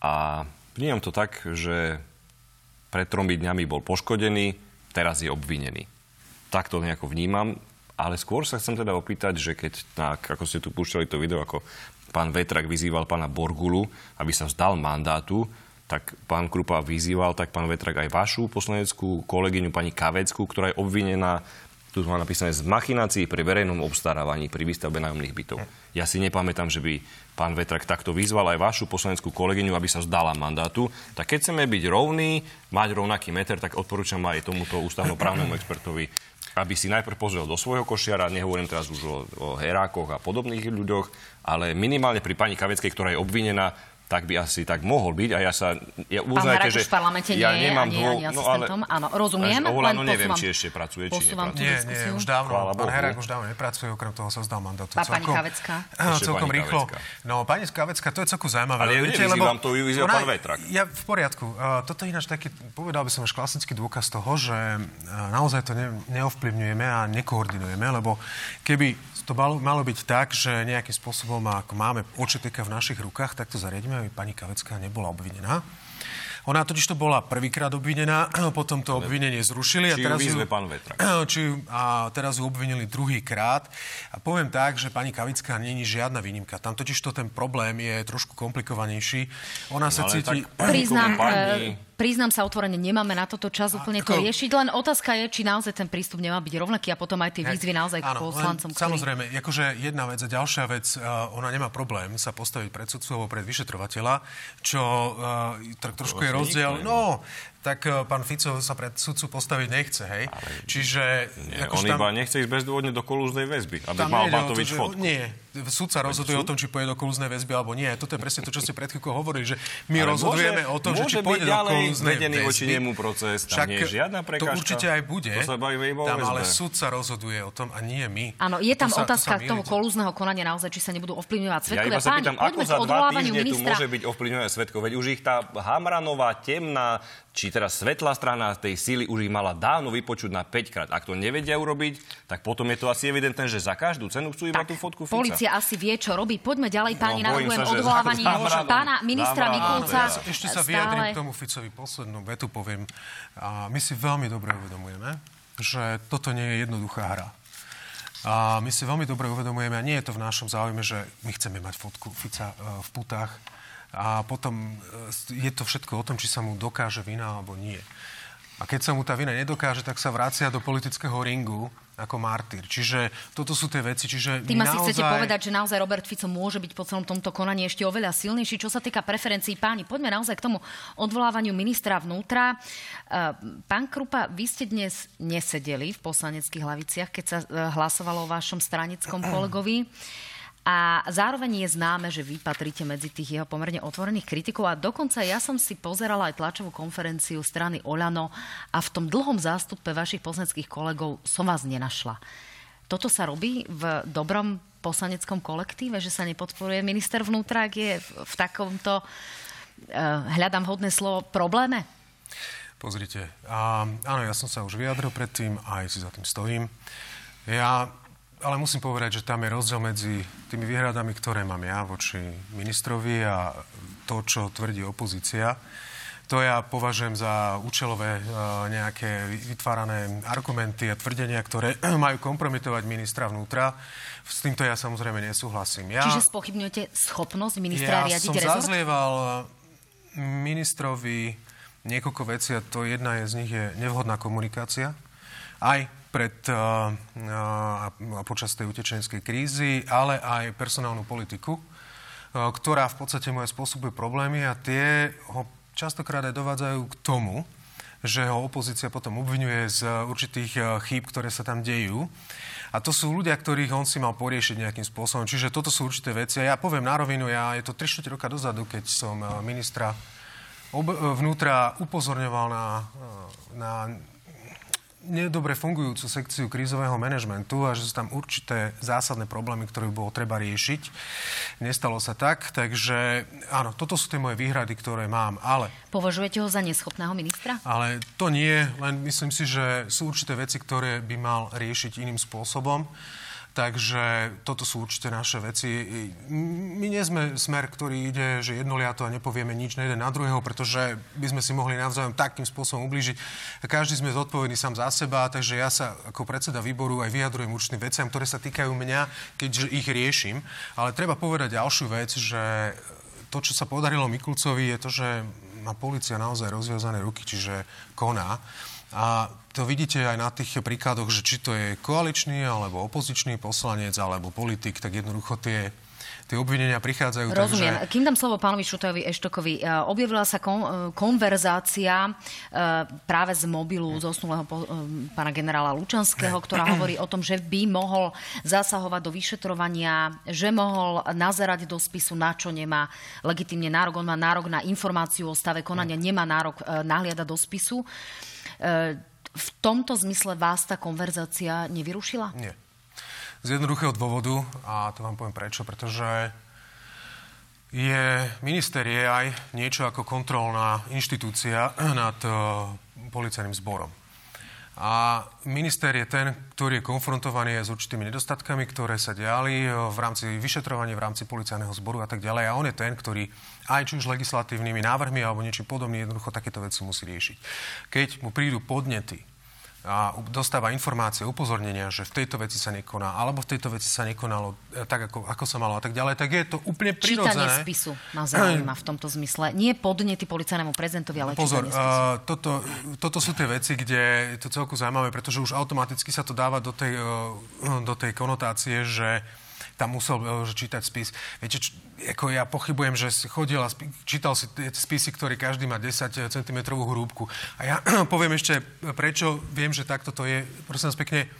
A vnímam to tak, že pred tromi dňami bol poškodený, teraz je obvinený tak to nejako vnímam. Ale skôr sa chcem teda opýtať, že keď, tak, ako ste tu púšťali to video, ako pán Vetrak vyzýval pána Borgulu, aby sa vzdal mandátu, tak pán Krupa vyzýval, tak pán Vetrak aj vašu poslaneckú kolegyňu, pani Kavecku, ktorá je obvinená tu má napísané z machinácií pri verejnom obstarávaní pri výstavbe nájomných bytov. Ja si nepamätám, že by pán Vetrak takto vyzval aj vašu poslaneckú kolegyňu, aby sa zdala mandátu. Tak keď chceme byť rovní, mať rovnaký meter, tak odporúčam aj tomuto ústavnoprávnemu expertovi aby si najprv pozrel do svojho košiara, nehovorím teraz už o, o herákoch a podobných ľuďoch, ale minimálne pri pani Kaveckej, ktorá je obvinená tak by asi tak mohol byť. A ja sa... Ja uznajte, že v parlamente ja nie nemám ani, dvo... ani. No, ale... Áno, rozumiem. Len no neviem, či ešte pracuje, či nepracuje. Nie, nie, už dávno. Pán Herák už dávno nepracuje, okrem toho sa vzdal mandátu. A pani Kavecka? celkom pani rýchlo. Kavecka. No, pani Kavecka, to je celkom zaujímavé. Ale ja nevyzývam, to vyzýval pán Vetrak. Ja v poriadku. toto je ináč taký, povedal by som až klasický dôkaz toho, že naozaj to neovplyvňujeme a nekoordinujeme, lebo keby to malo, malo byť tak, že nejakým spôsobom, ako máme očeteka v našich rukách, tak to zariadíme, aby pani Kavecká nebola obvinená. Ona totiž to bola prvýkrát obvinená, potom to obvinenie zrušili. A teraz ju, pán Vetrak. Či, a teraz ju obvinili druhýkrát. A poviem tak, že pani Kavická není žiadna výnimka. Tam totiž to ten problém je trošku komplikovanejší. Ona sa no, cíti... Priznám, pani priznám sa otvorene, nemáme na toto čas úplne to riešiť. Len otázka je, či naozaj ten prístup nemá byť rovnaký a potom aj tie výzvy naozaj k poslancom. Ktorý... Samozrejme, akože jedna vec a ďalšia vec, uh, ona nemá problém sa postaviť pred sudcu alebo pred vyšetrovateľa, čo uh, trošku je rozdiel. No, tak uh, pán Fico sa pred sudcu postaviť nechce, hej? Ale... Čiže... Nie, on tam... iba nechce ísť bezdôvodne do kolúznej väzby, aby mal Matovič fotku. Nie, súd sa rozhoduje o tom, či pôjde do kolúznej väzby alebo nie. Toto je presne to, čo ste pred chvíľkou hovorili, že my Ale rozhodujeme môže, o tom, že či pôjde do kolúznej vedený väzby. voči nemu proces, tam Však nie je žiadna prekážka. To určite aj bude. To sa bavíme iba tam, ale súd sa rozhoduje o tom a nie my. Áno, je tam to otázka to toho kolúzneho konania naozaj, či sa nebudú ovplyvňovať svetkové. Ja iba sa pýtam, ako za dva týždne tu môže byť ovplyvňované svetkov. Veď už ich tá Hamranová temná či teraz svetlá strana tej síly už ich mala dávno vypočuť na 5 krát. Ak to nevedia urobiť, tak potom je to asi evidentné, že za každú cenu chcú iba tak, tú fotku Fica. Polícia asi vie, čo robí. Poďme ďalej, páni, no, navrhujem odvolávanie pána ministra Mikulca. Ešte sa vyjadrím k tomu Ficovi poslednú vetu poviem. A my si veľmi dobre uvedomujeme, že toto nie je jednoduchá hra. A my si veľmi dobre uvedomujeme, a nie je to v našom záujme, že my chceme mať fotku Fica e, v putách a potom e, je to všetko o tom, či sa mu dokáže vina alebo nie. A keď sa mu tá vina nedokáže, tak sa vracia do politického ringu ako martýr. Čiže toto sú tie veci. Čiže Tým naozaj... asi chcete povedať, že naozaj Robert Fico môže byť po celom tomto konaní ešte oveľa silnejší. Čo sa týka preferencií páni, poďme naozaj k tomu odvolávaniu ministra vnútra. E, pán Krupa, vy ste dnes nesedeli v poslaneckých hlaviciach, keď sa e, hlasovalo o vašom stranickom kolegovi. A zároveň je známe, že vy patríte medzi tých jeho pomerne otvorených kritikov a dokonca ja som si pozerala aj tlačovú konferenciu strany Olano a v tom dlhom zástupe vašich poslaneckých kolegov som vás nenašla. Toto sa robí v dobrom poslaneckom kolektíve, že sa nepodporuje minister vnútra, ak je v takomto, uh, hľadám hodné slovo, probléme? Pozrite, a, áno, ja som sa už vyjadril predtým, aj si za tým stojím. Ja ale musím povedať, že tam je rozdiel medzi tými výhradami, ktoré mám ja voči ministrovi a to, čo tvrdí opozícia. To ja považujem za účelové e, nejaké vytvárané argumenty a tvrdenia, ktoré majú kompromitovať ministra vnútra. S týmto ja samozrejme nesúhlasím. Ja, Čiže spochybňujete schopnosť ministra ja riadiť som rezort? zazlieval ministrovi niekoľko vecí a to jedna je z nich je nevhodná komunikácia. Aj pred a, a počas tej utečenskej krízy, ale aj personálnu politiku, a, ktorá v podstate moje spôsobuje problémy a tie ho častokrát aj dovádzajú k tomu, že ho opozícia potom obvinuje z určitých chýb, ktoré sa tam dejú. A to sú ľudia, ktorých on si mal poriešiť nejakým spôsobom. Čiže toto sú určité veci. A ja poviem na rovinu, ja je to 3 roka dozadu, keď som ministra vnútra upozorňoval na, na nedobre fungujúcu sekciu krízového manažmentu a že sú tam určité zásadné problémy, ktoré by bolo treba riešiť. Nestalo sa tak, takže áno, toto sú tie moje výhrady, ktoré mám, ale... Považujete ho za neschopného ministra? Ale to nie, len myslím si, že sú určité veci, ktoré by mal riešiť iným spôsobom. Takže toto sú určite naše veci. My nie sme smer, ktorý ide, že jednoliato a nepovieme nič na jeden na druhého, pretože by sme si mohli navzájom takým spôsobom ublížiť. Každý sme zodpovedný sám za seba, takže ja sa ako predseda výboru aj vyjadrujem určitým veciam, ktoré sa týkajú mňa, keďže ich riešim. Ale treba povedať ďalšiu vec, že to, čo sa podarilo Mikulcovi, je to, že má policia naozaj rozviazané ruky, čiže koná. A to vidíte aj na tých príkladoch, že či to je koaličný alebo opozičný poslanec alebo politik, tak jednoducho tie tie obvinenia prichádzajú. Rozumiem. Takže... Kým dám slovo pánovi Šutojovi Eštokovi, e, objavila sa kon, e, konverzácia e, práve z mobilu zosnulého pána generála Lučanského, ktorá hovorí o tom, že by mohol zasahovať do vyšetrovania, že mohol nazerať do spisu, na čo nemá legitimne nárok. On má nárok na informáciu o stave konania, nemá nárok nahliadať do spisu. V tomto zmysle vás tá konverzácia nevyrušila? Nie. Z jednoduchého dôvodu, a to vám poviem prečo, pretože je, minister je aj niečo ako kontrolná inštitúcia nad uh, policajným zborom. A minister je ten, ktorý je konfrontovaný s určitými nedostatkami, ktoré sa diali v rámci vyšetrovania, v rámci policajného zboru a tak ďalej. A on je ten, ktorý aj či už legislatívnymi návrhmi alebo niečím podobným jednoducho takéto veci musí riešiť. Keď mu prídu podnety a dostáva informácie, upozornenia, že v tejto veci sa nekoná, alebo v tejto veci sa nekonalo e, tak, ako, ako sa malo a tak ďalej, tak je to úplne prirodzené. Čítanie spisu ma zaujíma v tomto zmysle. Nie podnety policajnému prezidentovi, ale Pozor, čítanie spisu. Uh, toto, toto sú tie veci, kde je to celku zaujímavé, pretože už automaticky sa to dáva do tej, uh, do tej konotácie, že tam musel že čítať spis. Viete, č- ako ja pochybujem, že si chodil a spi- čítal si tie spisy, ktorý každý má 10 cm hrúbku. A ja poviem ešte, prečo viem, že takto to je. Prosím vás pekne,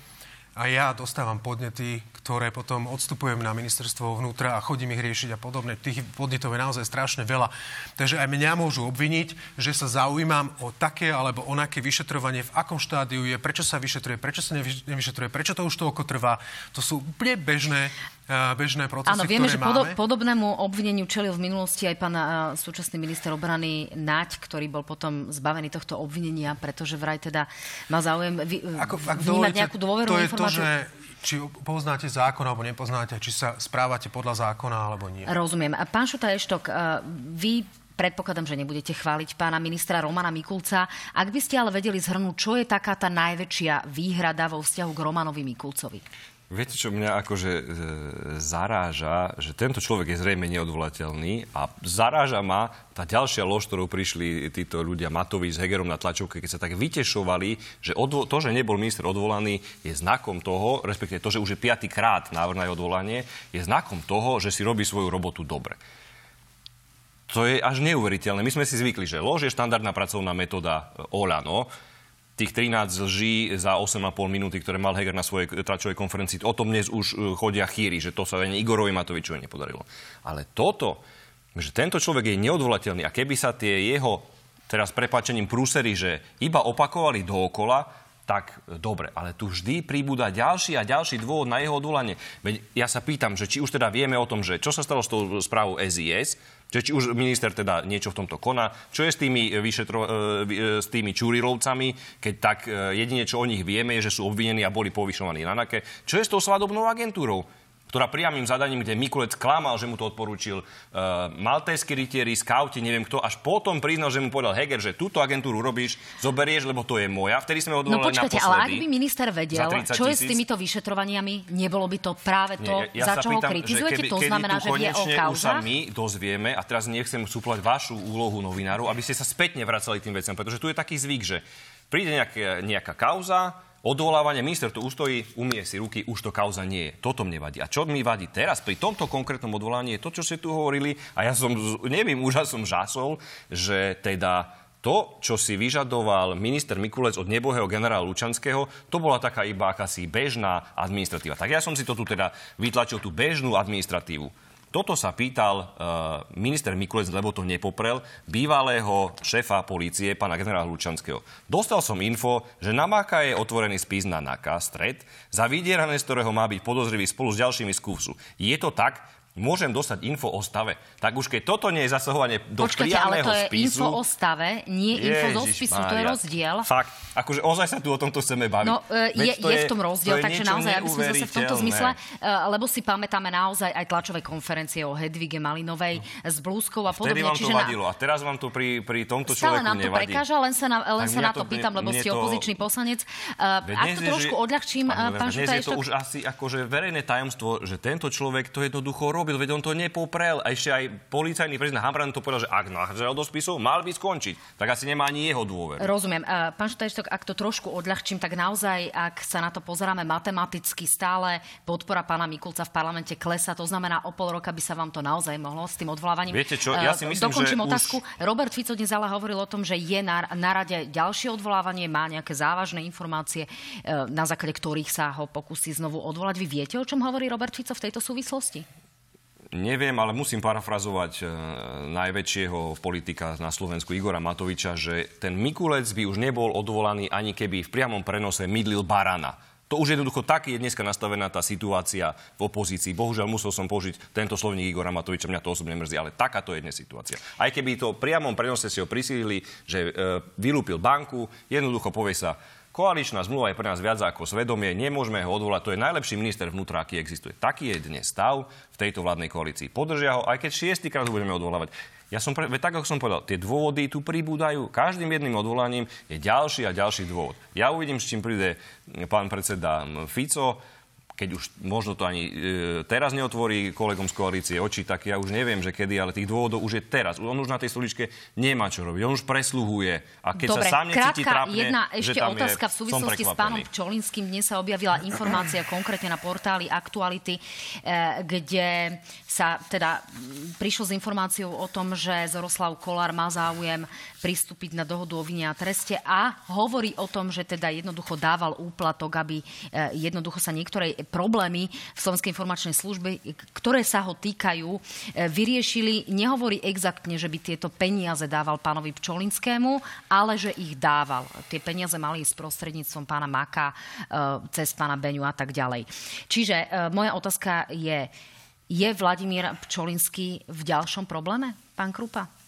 a ja dostávam podnety, ktoré potom odstupujem na ministerstvo vnútra a chodím ich riešiť a podobne. Tých podnetov je naozaj strašne veľa. Takže aj mňa môžu obviniť, že sa zaujímam o také alebo onaké vyšetrovanie, v akom štádiu je, prečo sa vyšetruje, prečo sa nevyšetruje, prečo to už toľko trvá. To sú úplne bežné bežné procesy, Áno, vieme, že máme. podobnému obvineniu čelil v minulosti aj pán súčasný minister obrany Naď, ktorý bol potom zbavený tohto obvinenia, pretože vraj teda má záujem vy, Ako, ak vnímať nejakú dôvernú to je informáciu. To, že či poznáte zákon alebo nepoznáte, či sa správate podľa zákona alebo nie. Rozumiem. Pán Šuta Eštok, vy predpokladám, že nebudete chváliť pána ministra Romana Mikulca. Ak by ste ale vedeli zhrnúť, čo je taká tá najväčšia výhrada vo vzťahu k Romanovi Mikulcovi? Viete, čo mňa akože e, zaráža, že tento človek je zrejme neodvolateľný a zaráža ma tá ďalšia lož, ktorou prišli títo ľudia Matovi s Hegerom na tlačovke, keď sa tak vytešovali, že odvo- to, že nebol minister odvolaný, je znakom toho, respektíve to, že už je piatýkrát návrh na odvolanie, je znakom toho, že si robí svoju robotu dobre. To je až neuveriteľné. My sme si zvykli, že lož je štandardná pracovná metóda Olano, tých 13 lží za 8,5 minúty, ktoré mal Heger na svojej tračovej konferencii, o tom dnes už e, chodia chýry, že to sa ani Igorovi Matovičovi nepodarilo. Ale toto, že tento človek je neodvolateľný a keby sa tie jeho, teraz prepáčením prúsery, že iba opakovali dookola, tak dobre, ale tu vždy príbuda ďalší a ďalší dôvod na jeho odvolanie. Veď ja sa pýtam, že či už teda vieme o tom, že čo sa stalo s tou správou SIS, že či už minister teda niečo v tomto koná, čo je s tými, vyšetro, e, e, s tými Čurilovcami, keď tak e, jedine, čo o nich vieme, je, že sú obvinení a boli povyšovaní na NAKE. Čo je s tou svadobnou agentúrou? Ktorá priamým zadaním, kde Mikulec klamal, že mu to odporúčil uh, maltérsky rytieri, skauti, neviem kto, až potom priznal, že mu povedal Heger, že túto agentúru robíš, zoberieš, lebo to je moja. Vtedy sme odvolali No počkajte, ale ak by minister vedel, čo je s týmito vyšetrovaniami, nebolo by to práve to, Nie, ja, ja za čo ho kritizujete? Keby, to znamená, že vie o kauzách? sa my dozvieme, a teraz nechcem súplať vašu úlohu novinárov, aby ste sa spätne vracali tým veciam, pretože tu je taký zvyk, že príde nejaká, nejaká kauza, Odvolávanie, minister tu ustojí, umie si ruky, už to kauza nie je. Toto mne vadí. A čo mi vadí teraz pri tomto konkrétnom odvolaní je to, čo ste tu hovorili, a ja som, neviem, už som žasol, že teda to, čo si vyžadoval minister Mikulec od nebohého generála Lučanského, to bola taká iba akási bežná administratíva. Tak ja som si to tu teda vytlačil, tú bežnú administratívu. Toto sa pýtal uh, minister Mikulec, lebo to nepoprel, bývalého šéfa polície, pána generála Lučanského. Dostal som info, že na Maka je otvorený spis na NAKA, stred, za vydierané, z ktorého má byť podozrivý spolu s ďalšími skúsu. Je to tak, môžem dostať info o stave, tak už keď toto nie je zasahovanie do Počkajte, ale to je spisu, info o stave, nie Ježiš info zo spisu, Mária. to je rozdiel. Fakt, akože ozaj sa tu o tomto chceme baviť. No, e, je, je, je v tom rozdiel, takže naozaj, aby sme zase v tomto zmysle, uh, lebo si pamätáme naozaj aj tlačové konferencie o Hedvige Malinovej no. s blúzkou a podobne. Vtedy vám to Čiže vadilo a teraz vám to pri, pri tomto človeku nám to nevadí. prekáža, len sa na, len sa na to pýtam, lebo ste opozičný poslanec. Uh, ak to trošku odľahčím, pán Šutaj, je to už asi akože verejné tajomstvo, že tento človek to jednoducho robil, veď on to nepo poprel a ešte aj policajný prezident Hambran to povedal, že ak nachádzajú do spisu, mal by skončiť. Tak asi nemá ani jeho dôver. Rozumiem. Pán Štajštok, ak to trošku odľahčím, tak naozaj, ak sa na to pozeráme matematicky, stále podpora pána Mikulca v parlamente klesa. To znamená, o pol roka by sa vám to naozaj mohlo s tým odvolávaním. Viete čo, ja si myslím, Dokončím že otázku. Už... Robert Fico dnes ale hovoril o tom, že je na, na rade ďalšie odvolávanie, má nejaké závažné informácie, e, na základe ktorých sa ho pokusí znovu odvolať. Vy viete, o čom hovorí Robert Fico v tejto súvislosti? Neviem, ale musím parafrazovať e, najväčšieho politika na Slovensku Igora Matoviča, že ten Mikulec by už nebol odvolaný ani keby v priamom prenose mydlil barana. To už jednoducho tak je dneska nastavená tá situácia v opozícii. Bohužiaľ musel som použiť tento slovník Igora Matoviča, mňa to osobne mrzí, ale takáto je dnes situácia. Aj keby to priamom prenose si ho prisílili, že e, vylúpil banku, jednoducho povie sa, Koaličná zmluva je pre nás viac ako svedomie, nemôžeme ho odvolať. To je najlepší minister vnútra, aký existuje. Taký je dnes stav v tejto vládnej koalícii. Podržia ho, aj keď šiestýkrát ho budeme odvolávať. Ja som, pre, tak ako som povedal, tie dôvody tu pribúdajú. Každým jedným odvolaním je ďalší a ďalší dôvod. Ja uvidím, s čím príde pán predseda Fico keď už možno to ani e, teraz neotvorí kolegom z koalície oči, tak ja už neviem, že kedy, ale tých dôvodov už je teraz. On už na tej stoličke nemá čo robiť. On už presluhuje. A keď Dobre, sa sám necíti krátka, trápne, jedna ešte otázka je, v súvislosti s pánom Pčolinským. Dnes sa objavila informácia konkrétne na portáli Aktuality, eh, kde sa teda prišlo s informáciou o tom, že Zoroslav Kolár má záujem pristúpiť na dohodu o vine a treste a hovorí o tom, že teda jednoducho dával úplatok, aby eh, jednoducho sa niektoré problémy v Slovenskej informačnej službe, ktoré sa ho týkajú, e, vyriešili. Nehovorí exaktne, že by tieto peniaze dával pánovi Pčolinskému, ale že ich dával. Tie peniaze mali ísť prostredníctvom pána Maka, e, cez pána Beňu a tak ďalej. Čiže e, moja otázka je, je Vladimír Pčolinský v ďalšom probléme, pán Krupa?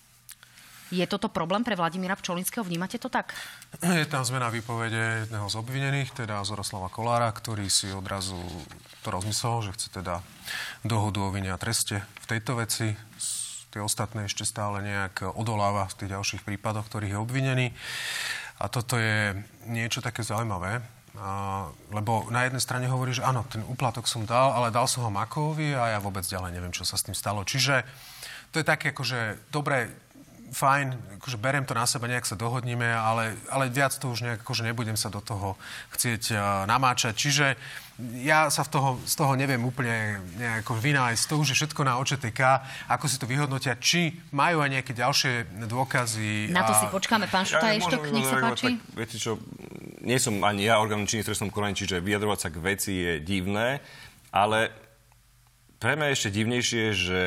Je toto problém pre Vladimíra Pčolinského? Vnímate to tak? Je tam zmena výpovede jedného z obvinených, teda Zoroslava Kolára, ktorý si odrazu to rozmyslel, že chce teda dohodu o vine a treste v tejto veci. Tie ostatné ešte stále nejak odoláva v tých ďalších prípadoch, ktorých je obvinený. A toto je niečo také zaujímavé, a, lebo na jednej strane hovorí, že áno, ten úplatok som dal, ale dal som ho Makovi a ja vôbec ďalej neviem, čo sa s tým stalo. Čiže to je také, akože, dobre, fajn, akože beriem to na seba, nejak sa dohodníme, ale, ale viac to už nejak, akože nebudem sa do toho chcieť uh, namáčať. Čiže ja sa v toho, z toho neviem úplne nejako vynájsť. To už je všetko na OČTK, ako si to vyhodnotia, či majú aj nejaké ďalšie dôkazy. Na to a... si počkáme. Pán Šuta, ja, ešte nech sa páči. Tak, viete čo, nie som ani ja orgánom činný v trestnom konaní, čiže vyjadrovať sa k veci je divné, ale pre mňa ešte divnejšie, že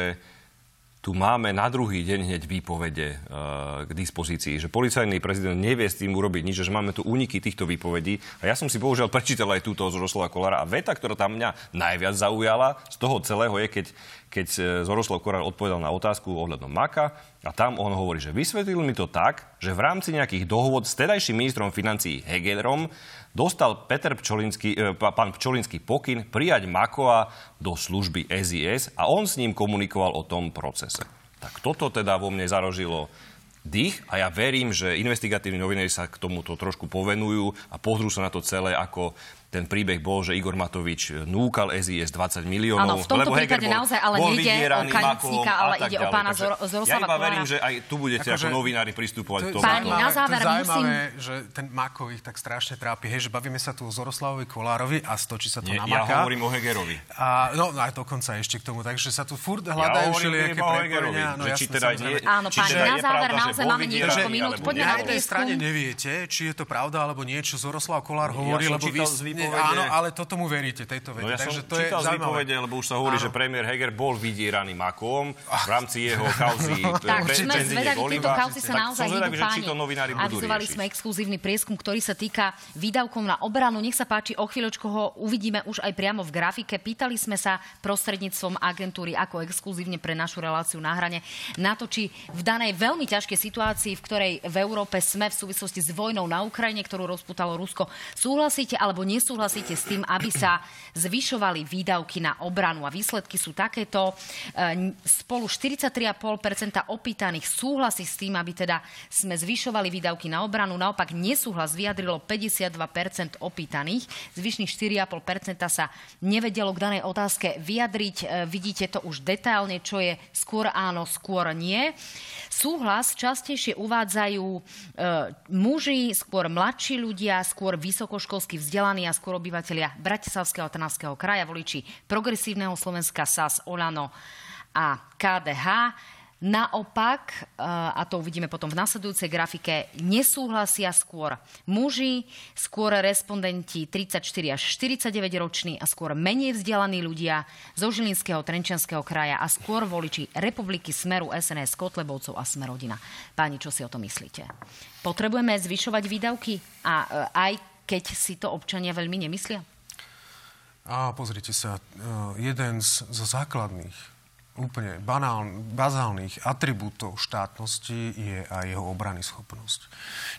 tu máme na druhý deň hneď výpovede uh, k dispozícii, že policajný prezident nevie s tým urobiť nič, že máme tu úniky týchto výpovedí. A ja som si bohužiaľ prečítal aj túto z Roslova Kolára a veta, ktorá tam mňa najviac zaujala z toho celého je, keď, keď e, Zoroslav Kolár odpovedal na otázku ohľadom Maka a tam on hovorí, že vysvetlil mi to tak, že v rámci nejakých dohôd s tedajším ministrom financií Hegerom dostal Peter Pčolinský, e, pán Pčolinský pokyn prijať Makoa do služby SIS a on s ním komunikoval o tom procese. Tak toto teda vo mne zarožilo dých a ja verím, že investigatívni novinári sa k tomuto trošku povenujú a pozrú sa na to celé ako ten príbeh bol, že Igor Matovič núkal SIS 20 miliónov. Áno, v tomto prípade bol, naozaj ale nejde o Kanicíka, ale ide o pána Zor- Zoroslava Ja iba verím, že aj tu budete ako, ako novinári pristupovať k tomu. Páni, na záver to musím... že ten Mako ich tak strašne trápi. Hej, že bavíme sa tu o Zoroslavovi Kolárovi a stočí sa to Nie, na Maka. Ja hovorím o Hegerovi. A, no, aj dokonca ešte k tomu. Takže sa tu furt hľadajú ja všelijaké prepojenia. No, či teda nie, Áno, páni, na záver naozaj máme niekoľko minút. Poďme na jednej strane neviete, či je to pravda alebo nie, čo Zoroslav Kolár hovorí, lebo vy... Áno, ale to tomu veríte, tejto vede. No ja Takže to čítal je z výpovede, lebo už sa hovorí, Áno. že premiér Heger bol vydieraný makom v rámci jeho kauzy. tak, sme zvedaví, tieto kauzy sa naozaj hýbu páni. Avizovali sme exkluzívny prieskum, ktorý sa týka výdavkov na obranu. Nech sa páči, o chvíľočku ho uvidíme už aj priamo v grafike. Pýtali sme sa prostredníctvom agentúry ako exkluzívne pre našu reláciu na hrane na to, či v danej veľmi ťažkej situácii, v ktorej v Európe sme v súvislosti s vojnou na Ukrajine, ktorú rozputalo Rusko, súhlasíte alebo nesúhlasíte s tým, aby sa zvyšovali výdavky na obranu. A výsledky sú takéto. E, spolu 43,5% opýtaných súhlasí s tým, aby teda sme zvyšovali výdavky na obranu. Naopak nesúhlas vyjadrilo 52% opýtaných. Zvyšných 4,5% sa nevedelo k danej otázke vyjadriť. E, vidíte to už detailne, čo je skôr áno, skôr nie. Súhlas častejšie uvádzajú e, muži, skôr mladší ľudia, skôr vysokoškolsky vzdelaní a skôr obyvateľia Bratislavského a Trnavského kraja, voliči Progresívneho Slovenska, SAS, Olano a KDH. Naopak, eh, a to uvidíme potom v nasledujúcej grafike, nesúhlasia skôr muži, skôr respondenti 34 až 49 roční a skôr menej vzdelaní ľudia zo Žilinského, Trenčianského kraja a skôr voliči Republiky Smeru, SNS, Kotlebovcov a Smerodina. Páni, čo si o to myslíte? Potrebujeme zvyšovať výdavky a eh, aj keď si to občania veľmi nemyslia? A pozrite sa, e, jeden z, zo základných, úplne banál, bazálnych atribútov štátnosti je aj jeho obrany schopnosť.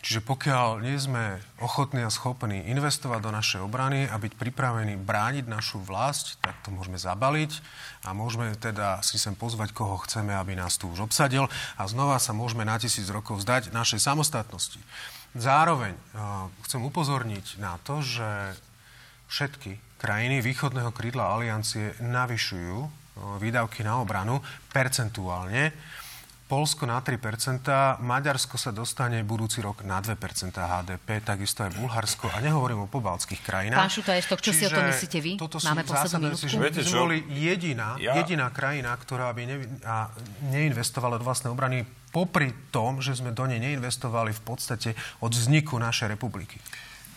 Čiže pokiaľ nie sme ochotní a schopní investovať do našej obrany a byť pripravení brániť našu vlast, tak to môžeme zabaliť a môžeme teda si sem pozvať, koho chceme, aby nás tu už obsadil a znova sa môžeme na tisíc rokov vzdať našej samostatnosti. Zároveň uh, chcem upozorniť na to, že všetky krajiny východného krídla aliancie navyšujú výdavky na obranu percentuálne. Polsko na 3%, Maďarsko sa dostane budúci rok na 2% HDP, takisto aj Bulharsko a nehovorím o pobaltských krajinách. Pán Šutaještok, čo Čiže si o to myslíte vy? Toto Máme poslednú minútku. Že sme boli jediná, ja... jediná krajina, ktorá by ne, a neinvestovala do vlastnej obrany popri tom, že sme do nej neinvestovali v podstate od vzniku našej republiky.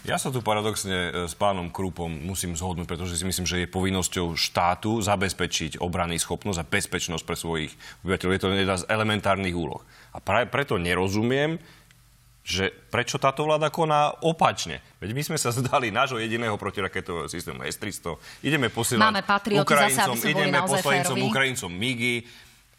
Ja sa tu paradoxne e, s pánom Krupom musím zhodnúť, pretože si myslím, že je povinnosťou štátu zabezpečiť obrany schopnosť a bezpečnosť pre svojich obyvateľov. Je to jedna z elementárnych úloh. A práve preto nerozumiem, že prečo táto vláda koná opačne. Veď my sme sa zdali nášho jediného protiraketového systému S-300. Ideme posielať Máme Ukrajincom, zase, ideme poslanicom Ukrajincom MIGI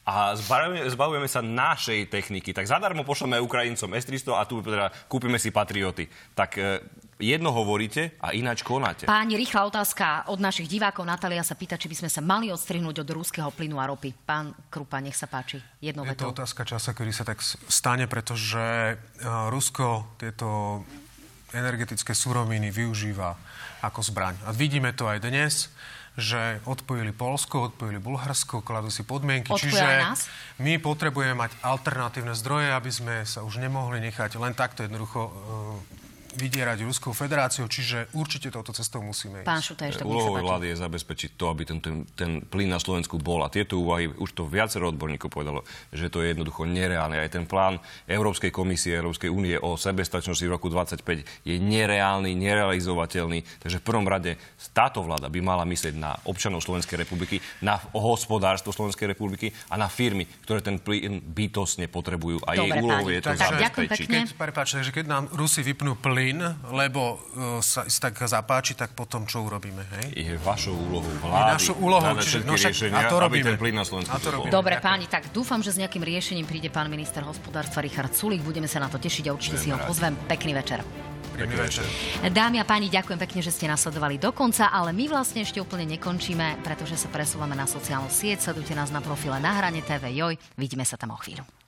a zbavujeme, zbavujeme sa našej techniky. Tak zadarmo pošleme Ukrajincom S-300 a tu teda kúpime si patrioty. Tak e, jedno hovoríte a ináč konáte. Páni, rýchla otázka od našich divákov. Natália sa pýta, či by sme sa mali odstrihnúť od rúského plynu a ropy. Pán Krupa, nech sa páči. Jedno Je to otázka časa, kedy sa tak stane, pretože e, Rusko tieto energetické suroviny využíva ako zbraň. A vidíme to aj dnes že odpojili Polsko, odpojili Bulharsko, kladú si podmienky. Odpojili Čiže nás? my potrebujeme mať alternatívne zdroje, aby sme sa už nemohli nechať len takto jednoducho vydierať Ruskou federáciou, čiže určite touto cestou musíme ísť. Pán Šutaj, ešte Úlohou vlády je zabezpečiť to, aby ten, ten, ten plyn na Slovensku bol. A tieto úvahy, už to viacero odborníkov povedalo, že to je jednoducho nereálne. Aj ten plán Európskej komisie, Európskej únie o sebestačnosti v roku 25 je nereálny, nerealizovateľný. Takže v prvom rade táto vláda by mala myslieť na občanov Slovenskej republiky, na hospodárstvo Slovenskej republiky a na firmy, ktoré ten plyn bytostne potrebujú. A Dobre, jej úlohou je to zabezpečiť. Keď, prepáč, že keď nám Rusi vypnú plyn, plyn, lebo uh, sa tak zapáči, tak potom čo urobíme? Hej? Je vašou úlohou vlády. Je našou úlohou, čiže, no, však, riešenia, a to robíme. ten plyn na Slovensku to robíme. Dobre, páni, tak dúfam, že s nejakým riešením príde pán minister hospodárstva Richard Sulik. Budeme sa na to tešiť a určite si ho pozvem. Pekný večer. Pekný večer. Dámy a páni, ďakujem pekne, že ste nasledovali do konca, ale my vlastne ešte úplne nekončíme, pretože sa presúvame na sociálnu sieť. Sledujte nás na profile na hrane TV Joj. Vidíme sa tam o chvíľu.